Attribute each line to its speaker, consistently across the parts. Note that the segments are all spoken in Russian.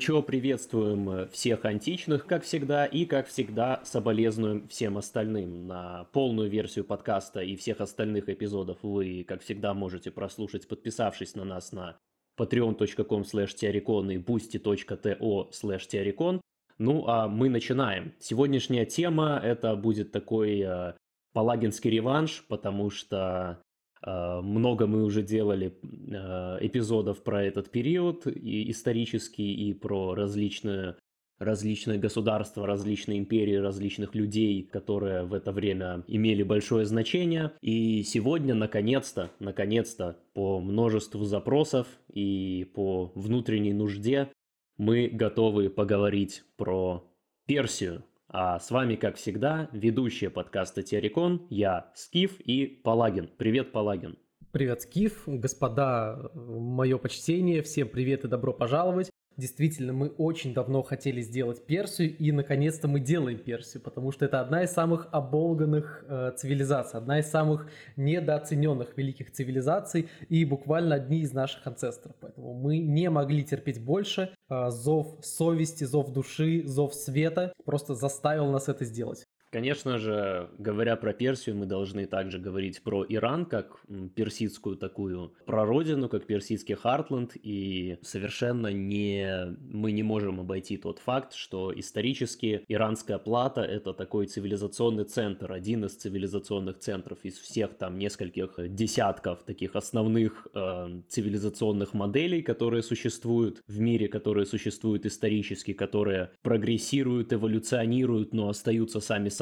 Speaker 1: Горячо приветствуем всех античных, как всегда, и, как всегда, соболезнуем всем остальным. На полную версию подкаста и всех остальных эпизодов вы, как всегда, можете прослушать, подписавшись на нас на patreon.com slash и boosty.to slash Ну, а мы начинаем. Сегодняшняя тема – это будет такой э, палагинский реванш, потому что много мы уже делали а, эпизодов про этот период и исторический, и про различные различные государства, различные империи, различных людей, которые в это время имели большое значение. И сегодня, наконец-то, наконец-то, по множеству запросов и по внутренней нужде, мы готовы поговорить про Персию, а с вами, как всегда, ведущие подкаста Теорикон, я, Скиф и Палагин. Привет, Палагин.
Speaker 2: Привет, Скиф, господа, мое почтение, всем привет и добро пожаловать. Действительно, мы очень давно хотели сделать Персию, и наконец-то мы делаем Персию, потому что это одна из самых оболганных э, цивилизаций, одна из самых недооцененных великих цивилизаций и буквально одни из наших анцестров. Поэтому мы не могли терпеть больше. Э, зов совести, зов души, зов света просто заставил нас это сделать.
Speaker 1: Конечно же, говоря про Персию, мы должны также говорить про Иран, как персидскую такую прародину, как персидский Хартленд, и совершенно не, мы не можем обойти тот факт, что исторически иранская плата – это такой цивилизационный центр, один из цивилизационных центров из всех там нескольких десятков таких основных э, цивилизационных моделей, которые существуют в мире, которые существуют исторически, которые прогрессируют, эволюционируют, но остаются сами собой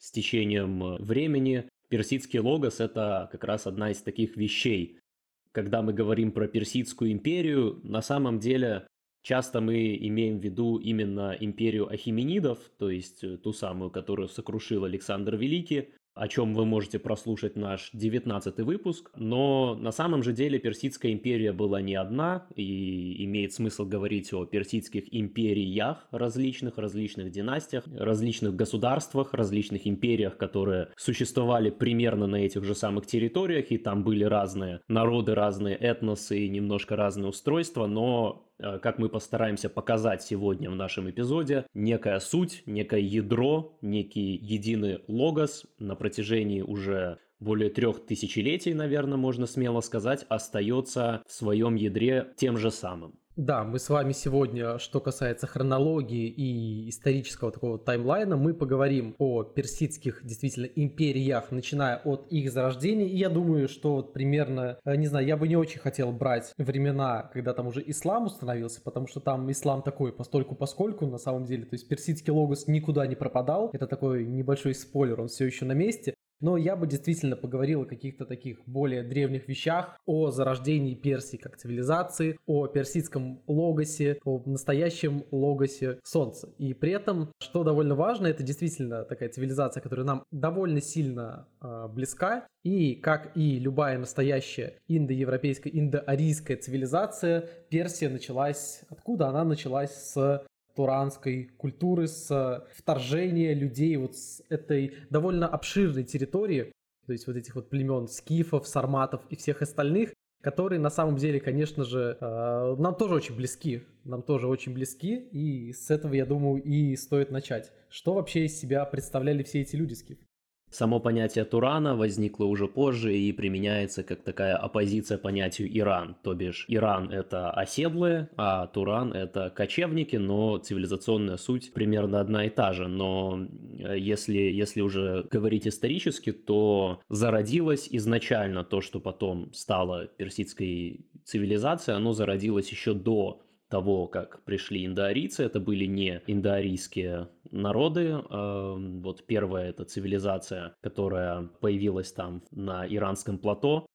Speaker 1: с течением э, времени. Персидский логос – это как раз одна из таких вещей. Когда мы говорим про Персидскую империю, на самом деле часто мы имеем в виду именно империю Ахименидов, то есть э, ту самую, которую сокрушил Александр Великий, о чем вы можете прослушать наш 19 выпуск. Но на самом же деле Персидская империя была не одна, и имеет смысл говорить о персидских империях различных, различных династиях, различных государствах, различных империях, которые существовали примерно на этих же самых территориях, и там были разные народы, разные этносы и немножко разные устройства, но как мы постараемся показать сегодня в нашем эпизоде, некая суть, некое ядро, некий единый логос на протяжении уже более трех тысячелетий, наверное, можно смело сказать, остается в своем ядре тем же самым.
Speaker 2: Да, мы с вами сегодня, что касается хронологии и исторического такого таймлайна, мы поговорим о персидских действительно империях, начиная от их зарождения. И я думаю, что вот примерно, э, не знаю, я бы не очень хотел брать времена, когда там уже ислам установился, потому что там ислам такой постольку поскольку на самом деле. То есть персидский логос никуда не пропадал. Это такой небольшой спойлер, он все еще на месте. Но я бы действительно поговорил о каких-то таких более древних вещах, о зарождении Персии как цивилизации, о персидском логосе, о настоящем логосе Солнца. И при этом, что довольно важно, это действительно такая цивилизация, которая нам довольно сильно э, близка. И как и любая настоящая индоевропейская, индоарийская цивилизация, Персия началась... Откуда она началась? С туранской культуры, с вторжения людей вот с этой довольно обширной территории, то есть вот этих вот племен скифов, сарматов и всех остальных, которые на самом деле, конечно же, э, нам тоже очень близки, нам тоже очень близки, и с этого, я думаю, и стоит начать. Что вообще из себя представляли все эти люди, Скиф?
Speaker 1: Само понятие Турана возникло уже позже и применяется как такая оппозиция понятию Иран. То бишь Иран это оседлые, а Туран это кочевники, но цивилизационная суть примерно одна и та же. Но э, если, если уже говорить исторически, то зародилось изначально то, что потом стало персидской цивилизацией, оно зародилось еще до того, как пришли индоарийцы, это были не индоарийские народы. Эм, вот первая эта цивилизация, которая появилась там на иранском плато,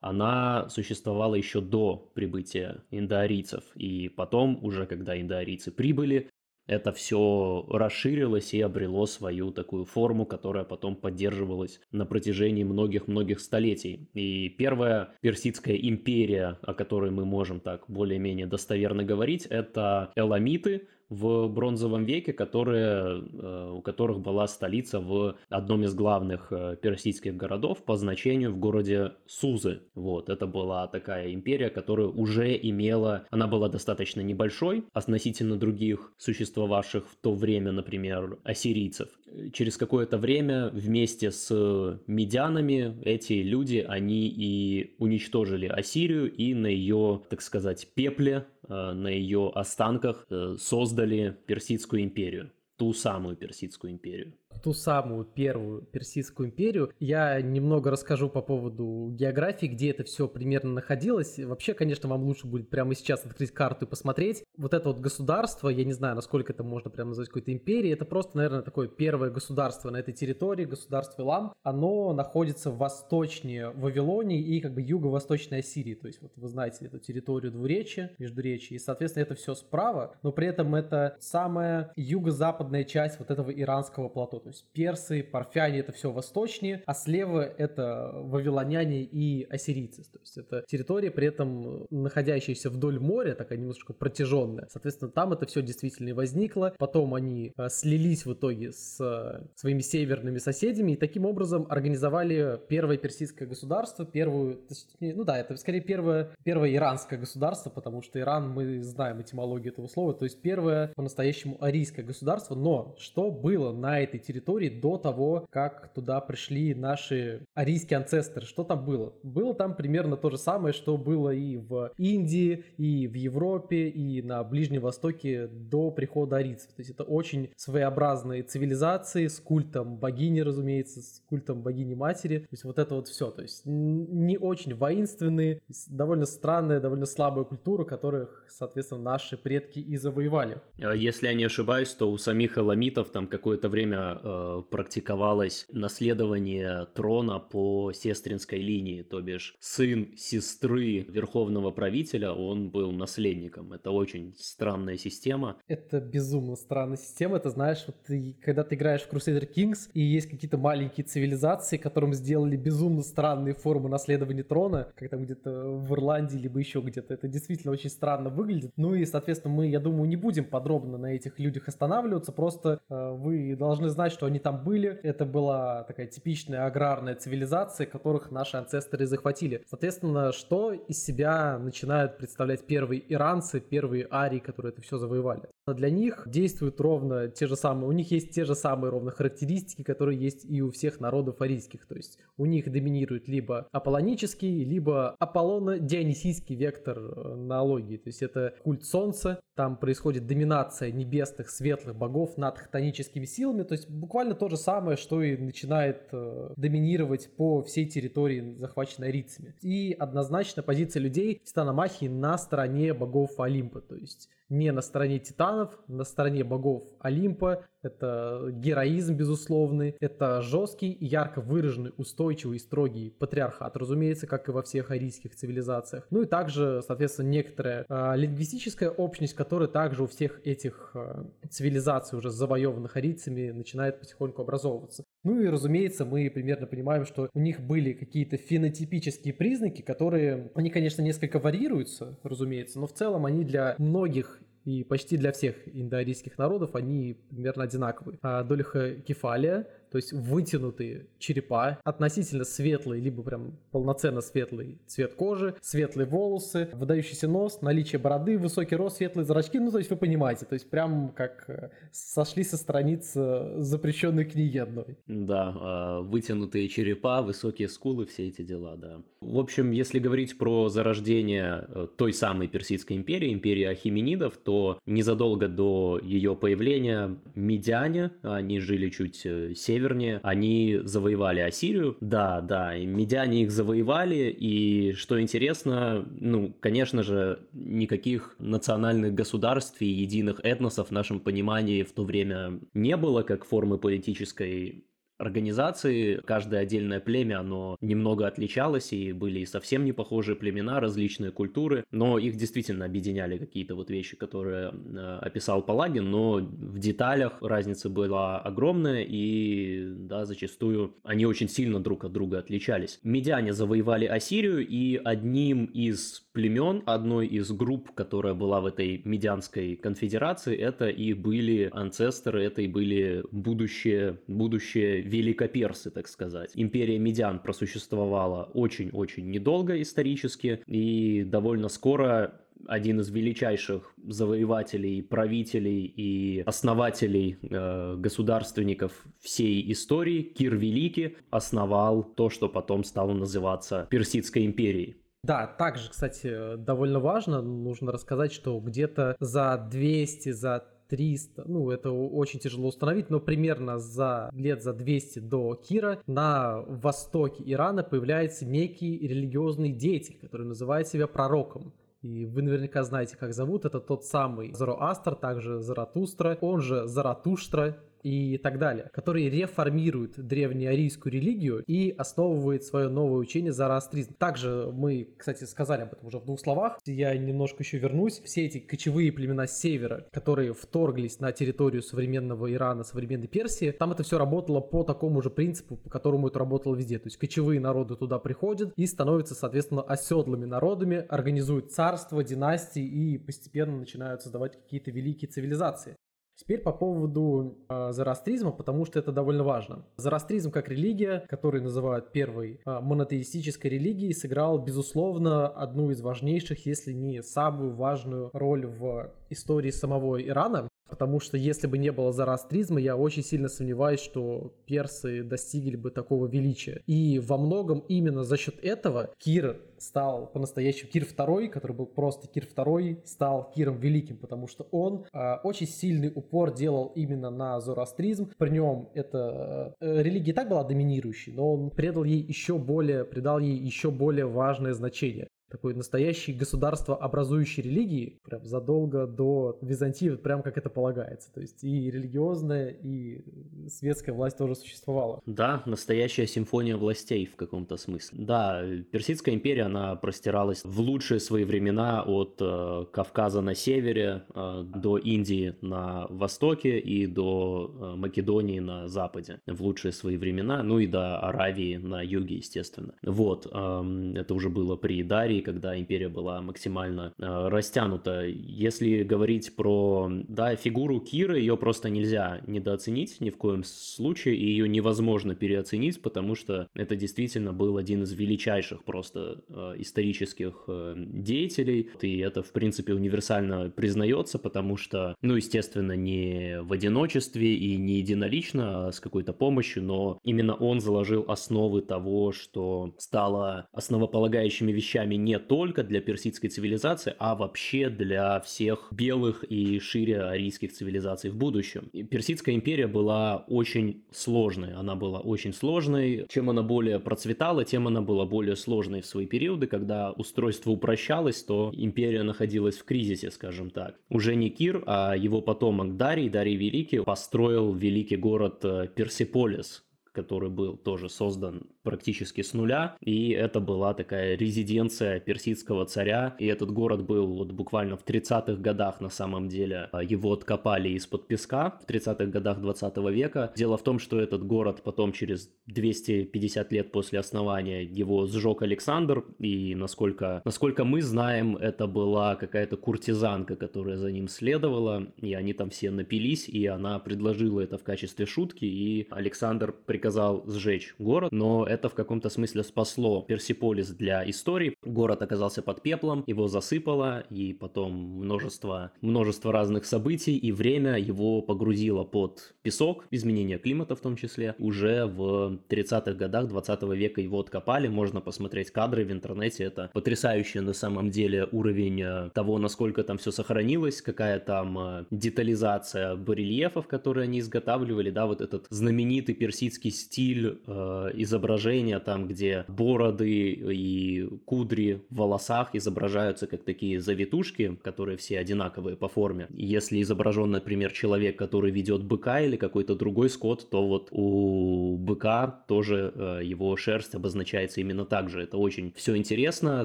Speaker 1: она существовала еще до прибытия индоарийцев. И потом, уже когда индоарийцы прибыли, это все расширилось и обрело свою такую форму, которая потом поддерживалась на протяжении многих-многих столетий. И первая персидская империя, о которой мы можем так более-менее достоверно говорить, это эламиты, в бронзовом веке, которые, э, у которых была столица в одном из главных э, персидских городов по значению в городе Сузы. Вот, это была такая империя, которая уже имела, она была достаточно небольшой относительно других существовавших в то время, например, ассирийцев. Через какое-то время вместе с медианами эти люди, они и уничтожили Ассирию и на ее, так сказать, пепле, на ее останках создали Персидскую империю, ту самую Персидскую империю
Speaker 2: ту самую первую Персидскую империю. Я немного расскажу по поводу географии, где это все примерно находилось. Вообще, конечно, вам лучше будет прямо сейчас открыть карту и посмотреть. Вот это вот государство, я не знаю, насколько это можно прямо назвать какой-то империей, это просто, наверное, такое первое государство на этой территории, государство Илам. Оно находится восточнее Вавилонии и как бы юго-восточной Ассирии. То есть вот вы знаете эту территорию двуречия, междуречия, и, соответственно, это все справа, но при этом это самая юго-западная часть вот этого иранского плато. То есть персы, парфяне это все восточнее, а слева это вавилоняне и ассирийцы. То есть это территория, при этом находящаяся вдоль моря, такая немножко протяженная. Соответственно, там это все действительно возникло. Потом они э, слились в итоге с э, своими северными соседями и таким образом организовали первое персидское государство, первую, ну да, это скорее первое, первое иранское государство, потому что Иран, мы знаем этимологию этого слова, то есть первое по-настоящему арийское государство. Но что было на этой территории территории до того, как туда пришли наши арийские анцесторы. Что там было? Было там примерно то же самое, что было и в Индии, и в Европе, и на Ближнем Востоке до прихода арийцев. То есть это очень своеобразные цивилизации с культом богини, разумеется, с культом богини-матери. То есть вот это вот все. То есть не очень воинственные, довольно странная, довольно слабая культура, которых, соответственно, наши предки и завоевали.
Speaker 1: А если я не ошибаюсь, то у самих эламитов там какое-то время Э, практиковалось наследование трона по сестринской линии, то бишь сын сестры верховного правителя, он был наследником. Это очень странная система.
Speaker 2: Это безумно странная система. Это знаешь, вот ты, когда ты играешь в Crusader Kings, и есть какие-то маленькие цивилизации, которым сделали безумно странные формы наследования трона, как там где-то в Ирландии, либо еще где-то. Это действительно очень странно выглядит. Ну и, соответственно, мы, я думаю, не будем подробно на этих людях останавливаться, просто э, вы должны знать, что они там были. Это была такая типичная аграрная цивилизация, которых наши анцесторы захватили. Соответственно, что из себя начинают представлять первые иранцы, первые арии, которые это все завоевали? Для них действуют ровно те же самые, у них есть те же самые ровно характеристики, которые есть и у всех народов арийских. То есть у них доминирует либо аполлонический, либо аполлоно-дионисийский вектор э, налогии. То есть это культ солнца, там происходит доминация небесных светлых богов над хтоническими силами. То есть буквально то же самое, что и начинает э, доминировать по всей территории, захваченной арийцами. И однозначно позиция людей в Титаномахии на стороне богов Олимпа. То есть не на стороне титанов, на стороне богов Олимпа. Это героизм, безусловный. Это жесткий, ярко выраженный, устойчивый и строгий патриархат, разумеется, как и во всех арийских цивилизациях. Ну и также, соответственно, некоторая э, лингвистическая общность, которая также у всех этих э, цивилизаций, уже завоеванных арийцами, начинает потихоньку образовываться. Ну и, разумеется, мы примерно понимаем, что у них были какие-то фенотипические признаки, которые, они, конечно, несколько варьируются, разумеется, но в целом они для многих и почти для всех индоарийских народов они примерно одинаковые. А долиха кефалия то есть вытянутые черепа, относительно светлый, либо прям полноценно светлый цвет кожи, светлые волосы, выдающийся нос, наличие бороды, высокий рост, светлые зрачки, ну то есть вы понимаете, то есть прям как э, сошли со страниц э, запрещенной книги одной.
Speaker 1: Да, а, вытянутые черепа, высокие скулы, все эти дела, да. В общем, если говорить про зарождение э, той самой Персидской империи, империи Ахименидов, то незадолго до ее появления медиане, они жили чуть севернее, севернее, они завоевали Ассирию. Да, да, и медиане их завоевали, и что интересно, ну, конечно же, никаких национальных государств и единых этносов в нашем понимании в то время не было как формы политической организации. Каждое отдельное племя, оно немного отличалось, и были и совсем не похожие племена, различные культуры, но их действительно объединяли какие-то вот вещи, которые э, описал Палагин, но в деталях разница была огромная, и да, зачастую они очень сильно друг от друга отличались. Медиане завоевали Ассирию, и одним из племен, одной из групп, которая была в этой медианской конфедерации, это и были анцесторы, это и были будущие, будущие великоперсы, так сказать. Империя медиан просуществовала очень-очень недолго исторически, и довольно скоро один из величайших завоевателей, правителей и основателей э, государственников всей истории, Кир Великий, основал то, что потом стало называться Персидской империей.
Speaker 2: Да, также, кстати, довольно важно, нужно рассказать, что где-то за 200, за 300, ну, это очень тяжело установить, но примерно за лет за 200 до Кира на востоке Ирана появляется некий религиозный деятель, который называет себя пророком. И вы наверняка знаете, как зовут. Это тот самый Зороастр, также Заратустра, он же Заратуштра, и так далее, который реформирует древнеарийскую религию и основывает свое новое учение зороастризм. Также мы, кстати, сказали об этом уже в двух словах. Я немножко еще вернусь. Все эти кочевые племена севера, которые вторглись на территорию современного Ирана, современной Персии, там это все работало по такому же принципу, по которому это работало везде. То есть кочевые народы туда приходят и становятся, соответственно, оседлыми народами, организуют царства, династии и постепенно начинают создавать какие-то великие цивилизации. Теперь по поводу э, зороастризма, потому что это довольно важно. Зороастризм как религия, который называют первой э, монотеистической религией, сыграл, безусловно, одну из важнейших, если не самую важную роль в истории самого Ирана. Потому что если бы не было зороастризма, я очень сильно сомневаюсь, что персы достигли бы такого величия. И во многом именно за счет этого Кир стал по-настоящему Кир II, который был просто Кир II, стал Киром Великим, потому что он э, очень сильный упор делал именно на зороастризм. При нем эта э, религия и так была доминирующей, но он предал ей еще более, придал ей еще более важное значение такой настоящей государство-образующей религии, прям задолго до Византии, прям как это полагается. То есть и религиозная, и светская власть тоже существовала.
Speaker 1: Да, настоящая симфония властей в каком-то смысле. Да, Персидская империя, она простиралась в лучшие свои времена от э, Кавказа на севере э, до Индии на востоке и до э, Македонии на западе в лучшие свои времена, ну и до Аравии на юге, естественно. Вот, э, это уже было при Дарии, истории, когда империя была максимально э, растянута. Если говорить про да, фигуру Киры, ее просто нельзя недооценить ни в коем случае, и ее невозможно переоценить, потому что это действительно был один из величайших просто э, исторических э, деятелей, и это, в принципе, универсально признается, потому что, ну, естественно, не в одиночестве и не единолично, а с какой-то помощью, но именно он заложил основы того, что стало основополагающими вещами не только для персидской цивилизации, а вообще для всех белых и шире арийских цивилизаций в будущем. И Персидская империя была очень сложной, она была очень сложной. Чем она более процветала, тем она была более сложной в свои периоды, когда устройство упрощалось, то империя находилась в кризисе, скажем так. Уже не Кир, а его потомок Дарий, Дарий Великий, построил великий город э, Персиполис, который был тоже создан практически с нуля, и это была такая резиденция персидского царя, и этот город был вот буквально в 30-х годах на самом деле, а, его откопали из-под песка в 30-х годах 20 века. Дело в том, что этот город потом через 250 лет после основания его сжег Александр, и насколько, насколько мы знаем, это была какая-то куртизанка, которая за ним следовала, и они там все напились, и она предложила это в качестве шутки, и Александр приказал сжечь город, но это это в каком-то смысле спасло Персиполис для истории. Город оказался под пеплом, его засыпало, и потом множество, множество разных событий, и время его погрузило под песок, изменение климата в том числе. Уже в 30-х годах 20 века его откопали, можно посмотреть кадры в интернете, это потрясающий на самом деле уровень э, того, насколько там все сохранилось, какая там э, детализация барельефов, которые они изготавливали, да, вот этот знаменитый персидский персидский стиль э, изображения, там, где бороды и кудри в волосах изображаются как такие завитушки, которые все одинаковые по форме. Если изображен, например, человек, который ведет быка или какой-то другой скот, то вот у быка тоже э, его шерсть обозначается именно так же. Это очень все интересно.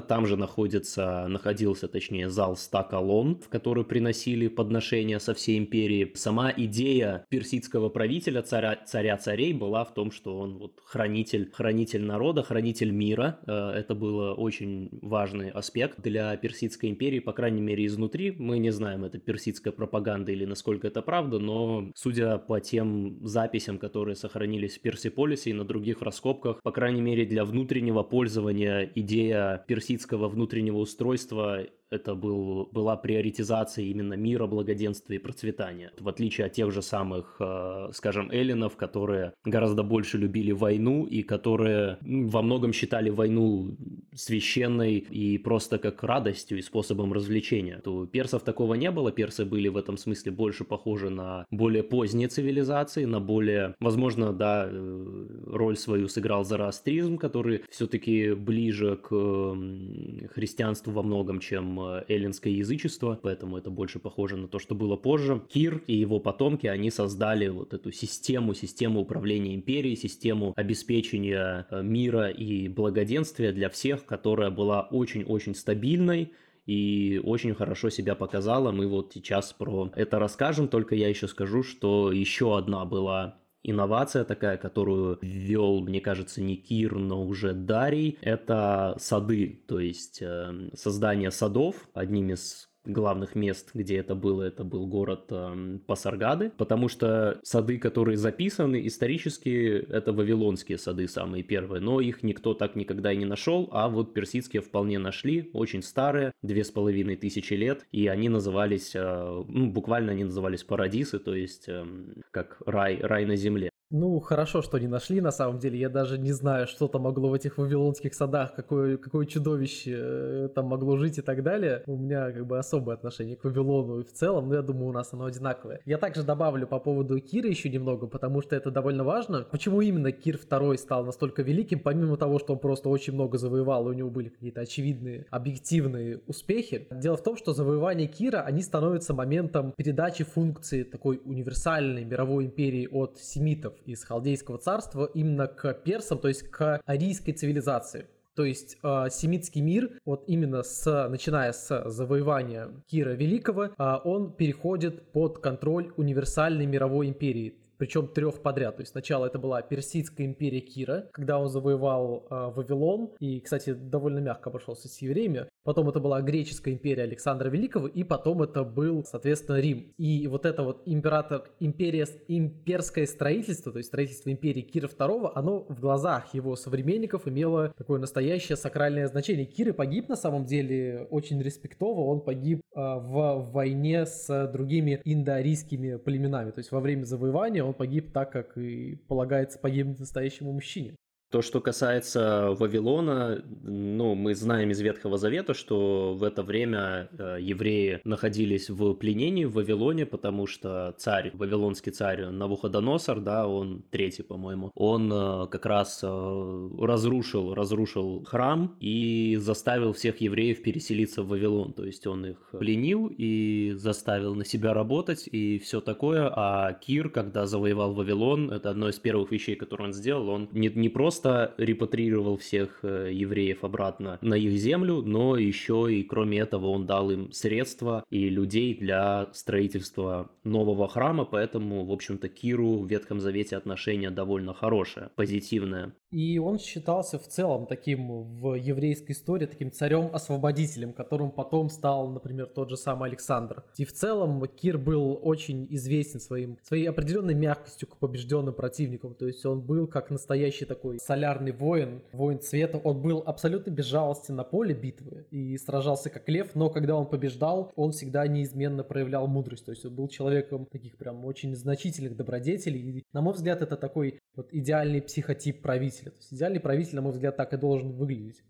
Speaker 1: Там же находится, находился, точнее, зал ста колонн, в который приносили подношения со всей империи. Сама идея персидского правителя, царя, царя царей, была в том, что он вот хранитель, хранитель народа, хранитель мира. Э, это был очень важный аспект для Персидской империи, по крайней мере, изнутри. Мы не знаем, это персидская пропаганда или насколько это правда, но судя по тем записям, которые сохранились в Персиполисе и на других раскопках, по крайней мере, для внутреннего пользования идея персидского внутреннего устройства это был, была приоритизация именно мира, благоденствия и процветания. В отличие от тех же самых, э, скажем, эллинов, которые гораздо больше любили войну и которые во многом считали войну священной и просто как радостью и способом развлечения. То персов такого не было, персы были в этом смысле больше похожи на более поздние цивилизации, на более, возможно, да, э, роль свою сыграл зороастризм, который все-таки ближе к христианству во многом, чем эллинское язычество, поэтому это больше похоже на то, что было позже. Кир и его потомки, они создали вот эту систему, систему управления империей, систему обеспечения э, мира и благоденствия для всех, которая была очень-очень стабильной, и очень хорошо себя показала. Мы вот сейчас про это расскажем, только я еще скажу, что еще одна была инновация такая, которую ввел, мне кажется, не Кир, но уже Дарий, это сады, то есть э, создание садов одним из главных мест, где это было, это был город э, Пасаргады, потому что сады, которые записаны исторически, это вавилонские сады самые первые, но их никто так никогда и не нашел, а вот персидские вполне нашли, очень старые, две с половиной тысячи лет, и они назывались, э, ну, буквально они назывались парадисы, то есть э, как рай, рай на земле.
Speaker 2: Ну, хорошо, что не нашли, на самом деле. Я даже не знаю, что там могло в этих вавилонских садах, какое, какое чудовище э, там могло жить и так далее. У меня как бы особое отношение к Вавилону и в целом, но я думаю, у нас оно одинаковое. Я также добавлю по поводу Кира еще немного, потому что это довольно важно. Почему именно Кир II стал настолько великим, помимо того, что он просто очень много завоевал, и у него были какие-то очевидные, объективные успехи. Дело в том, что завоевание Кира, они становятся моментом передачи функции такой универсальной мировой империи от семитов из Халдейского царства именно к персам, то есть к арийской цивилизации. То есть э, семитский мир, вот именно с, начиная с завоевания Кира Великого, э, он переходит под контроль универсальной мировой империи причем трех подряд. То есть сначала это была Персидская империя Кира, когда он завоевал э, Вавилон, и, кстати, довольно мягко обошелся с евреями. Потом это была Греческая империя Александра Великого, и потом это был, соответственно, Рим. И вот это вот император, империя, имперское строительство, то есть строительство империи Кира II, оно в глазах его современников имело такое настоящее сакральное значение. Кир погиб на самом деле очень респектово, он погиб э, в войне с другими индоарийскими племенами, то есть во время завоевания он погиб так, как и полагается погибнуть настоящему мужчине.
Speaker 1: То, что касается Вавилона, ну, мы знаем из Ветхого Завета, что в это время э, евреи находились в пленении в Вавилоне, потому что царь, вавилонский царь Навуходоносор, да, он третий, по-моему, он э, как раз э, разрушил, разрушил храм и заставил всех евреев переселиться в Вавилон. То есть он их пленил и заставил на себя работать и все такое. А Кир, когда завоевал Вавилон, это одно из первых вещей, которые он сделал, он не, не просто просто репатрировал всех э, евреев обратно на их землю, но еще и кроме этого он дал им средства и людей для строительства нового храма, поэтому, в общем-то, Киру в Ветхом Завете отношение довольно хорошее, позитивное.
Speaker 2: И он считался в целом таким в еврейской истории, таким царем-освободителем, которым потом стал, например, тот же самый Александр. И в целом Кир был очень известен своим, своей определенной мягкостью к побежденным противникам. То есть он был как настоящий такой солярный воин, воин цвета. Он был абсолютно безжалостен на поле битвы и сражался как лев, но когда он побеждал, он всегда неизменно проявлял мудрость. То есть он был человеком таких прям очень значительных добродетелей. И, на мой взгляд, это такой вот идеальный психотип правителя правителя. То есть идеальный правитель, на мой взгляд, так и должен выглядеть.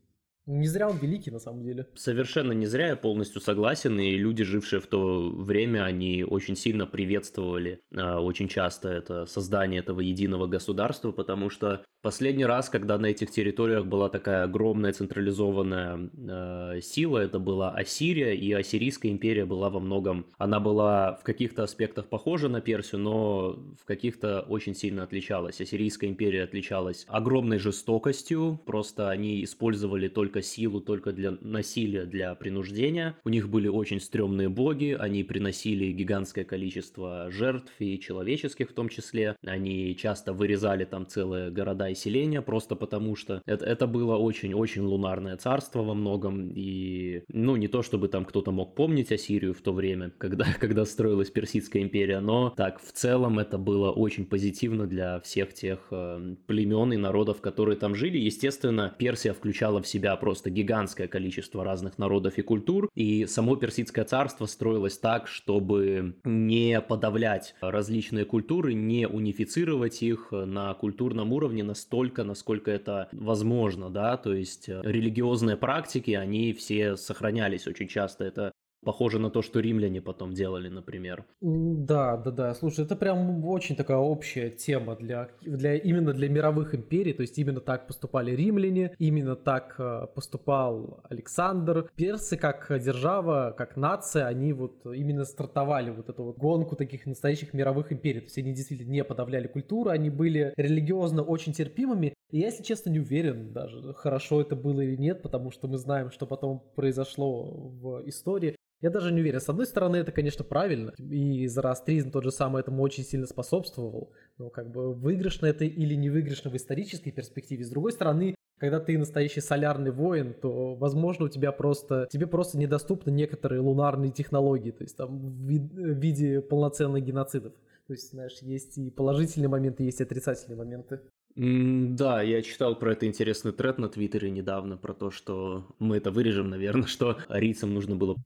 Speaker 2: Не зря он великий, на самом деле.
Speaker 1: Совершенно не зря, я полностью согласен, и люди, жившие в то время, они очень сильно приветствовали э, очень часто это создание этого единого государства, потому что последний раз, когда на этих территориях была такая огромная централизованная э, сила, это была Ассирия, и Ассирийская империя была во многом, она была в каких-то аспектах похожа на Персию, но в каких-то очень сильно отличалась. Ассирийская империя отличалась огромной жестокостью, просто они использовали только силу, только для насилия, для принуждения. У них были очень стрёмные боги, они приносили гигантское количество жертв и человеческих в том числе. Они часто вырезали там целые города и селения, просто потому что это, это было очень-очень лунарное царство во многом. И, ну, не то чтобы там кто-то мог помнить Ассирию в то время, когда, когда строилась Персидская империя, но так, в целом это было очень позитивно для всех тех э, племен и народов, которые там жили. Естественно, Персия включала в себя просто гигантское количество разных народов и культур, и само Персидское царство строилось так, чтобы не подавлять различные культуры, не унифицировать их на культурном уровне настолько, насколько это возможно, да, то есть религиозные практики, они все сохранялись очень часто, это Похоже на то, что римляне потом делали, например.
Speaker 2: Да, да, да. Слушай, это прям очень такая общая тема для, для именно для мировых империй. То есть именно так поступали римляне, именно так э, поступал Александр. Персы как держава, как нация, они вот именно стартовали вот эту вот гонку таких настоящих мировых империй. То есть они действительно не подавляли культуру, они были религиозно очень терпимыми. И я, если честно, не уверен даже, хорошо это было или нет, потому что мы знаем, что потом произошло в истории. Я даже не уверен. С одной стороны, это, конечно, правильно. И зороастризм тот же самый этому очень сильно способствовал. Но как бы выигрышно это или не выигрышно в исторической перспективе. С другой стороны, когда ты настоящий солярный воин, то, возможно, у тебя просто, тебе просто недоступны некоторые лунарные технологии, то есть там в, в виде полноценных геноцидов. То есть, знаешь, есть и положительные моменты, есть и отрицательные моменты.
Speaker 1: Да, я читал про это интересный тред на Твиттере недавно, про то, что мы это вырежем, наверное, что арийцам нужно было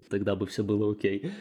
Speaker 1: тогда бы все было окей.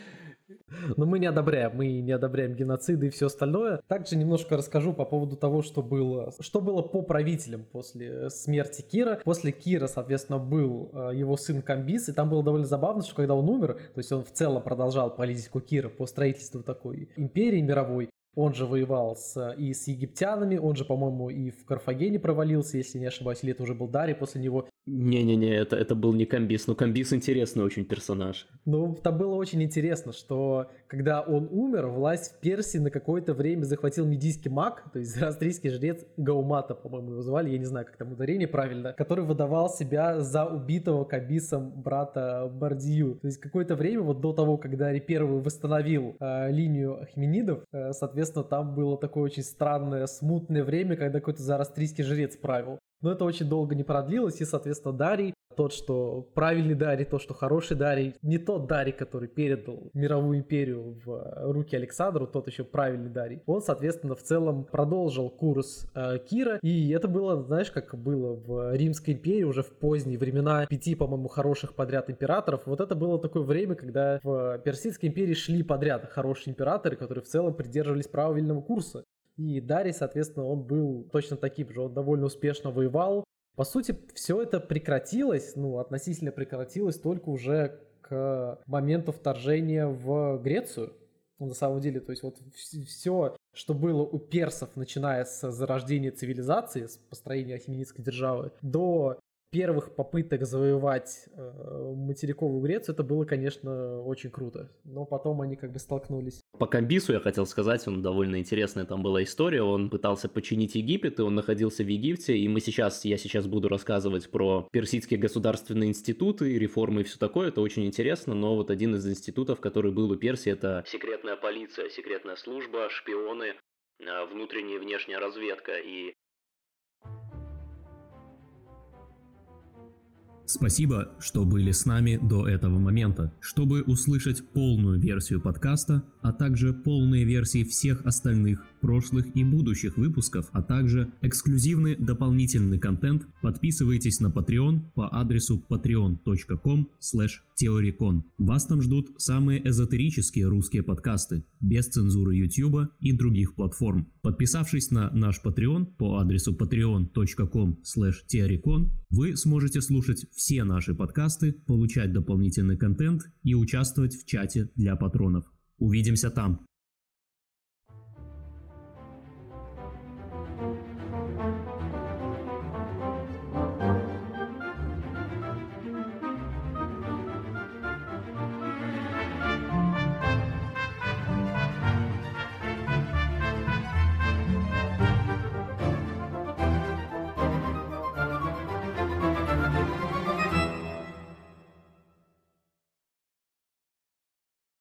Speaker 2: Но мы не одобряем, мы не одобряем геноциды и все остальное. Также немножко расскажу по поводу того, что было, что было по правителям после смерти Кира. После Кира, соответственно, был э, его сын Камбис, и там было довольно забавно, что когда он умер, то есть он в целом продолжал политику Кира по строительству такой империи мировой, он же воевал с, и с египтянами, он же, по-моему, и в Карфагене провалился, если не ошибаюсь, или это уже был Дарий после него.
Speaker 1: Не-не-не, это, это был не Камбис, но Камбис интересный очень персонаж.
Speaker 2: Ну, там было очень интересно, что когда он умер, власть в Персии на какое-то время захватил медийский маг, то есть австрийский жрец Гаумата, по-моему, его звали, я не знаю, как там ударение правильно, который выдавал себя за убитого Камбисом брата Бардию. То есть какое-то время, вот до того, когда Ри Первый восстановил э, линию Ахменидов, э, соответственно, там было такое очень странное, смутное время, когда какой-то зарастрийский жрец правил. Но это очень долго не продлилось, и, соответственно, Дарий, тот, что правильный Дарий, тот, что хороший Дарий, не тот Дарий, который передал мировую империю в руки Александру, тот еще правильный Дарий, он, соответственно, в целом продолжил курс э, Кира, и это было, знаешь, как было в Римской империи уже в поздние времена. Пяти, по-моему, хороших подряд императоров, вот это было такое время, когда в Персидской империи шли подряд хорошие императоры, которые в целом придерживались правильного курса. И Дарий, соответственно, он был точно таким же, он довольно успешно воевал. По сути, все это прекратилось, ну, относительно прекратилось только уже к моменту вторжения в Грецию. Ну, на самом деле, то есть вот все, что было у персов, начиная с зарождения цивилизации, с построения Ахименидской державы, до первых попыток завоевать э, материковую Грецию, это было, конечно, очень круто. Но потом они как бы столкнулись.
Speaker 1: По Камбису я хотел сказать, он довольно интересная там была история. Он пытался починить Египет, и он находился в Египте. И мы сейчас, я сейчас буду рассказывать про персидские государственные институты, реформы и все такое. Это очень интересно. Но вот один из институтов, который был у Персии, это секретная полиция, секретная служба, шпионы, э, внутренняя и внешняя разведка. И Спасибо, что были с нами до этого момента. Чтобы услышать полную версию подкаста, а также полные версии всех остальных прошлых и будущих выпусков, а также эксклюзивный дополнительный контент, подписывайтесь на Patreon по адресу patreon.com theorycon. Вас там ждут самые эзотерические русские подкасты, без цензуры YouTube и других платформ. Подписавшись на наш Patreon по адресу patreon.com theorycon, вы сможете слушать все наши подкасты, получать дополнительный контент и участвовать в чате для патронов. Увидимся там!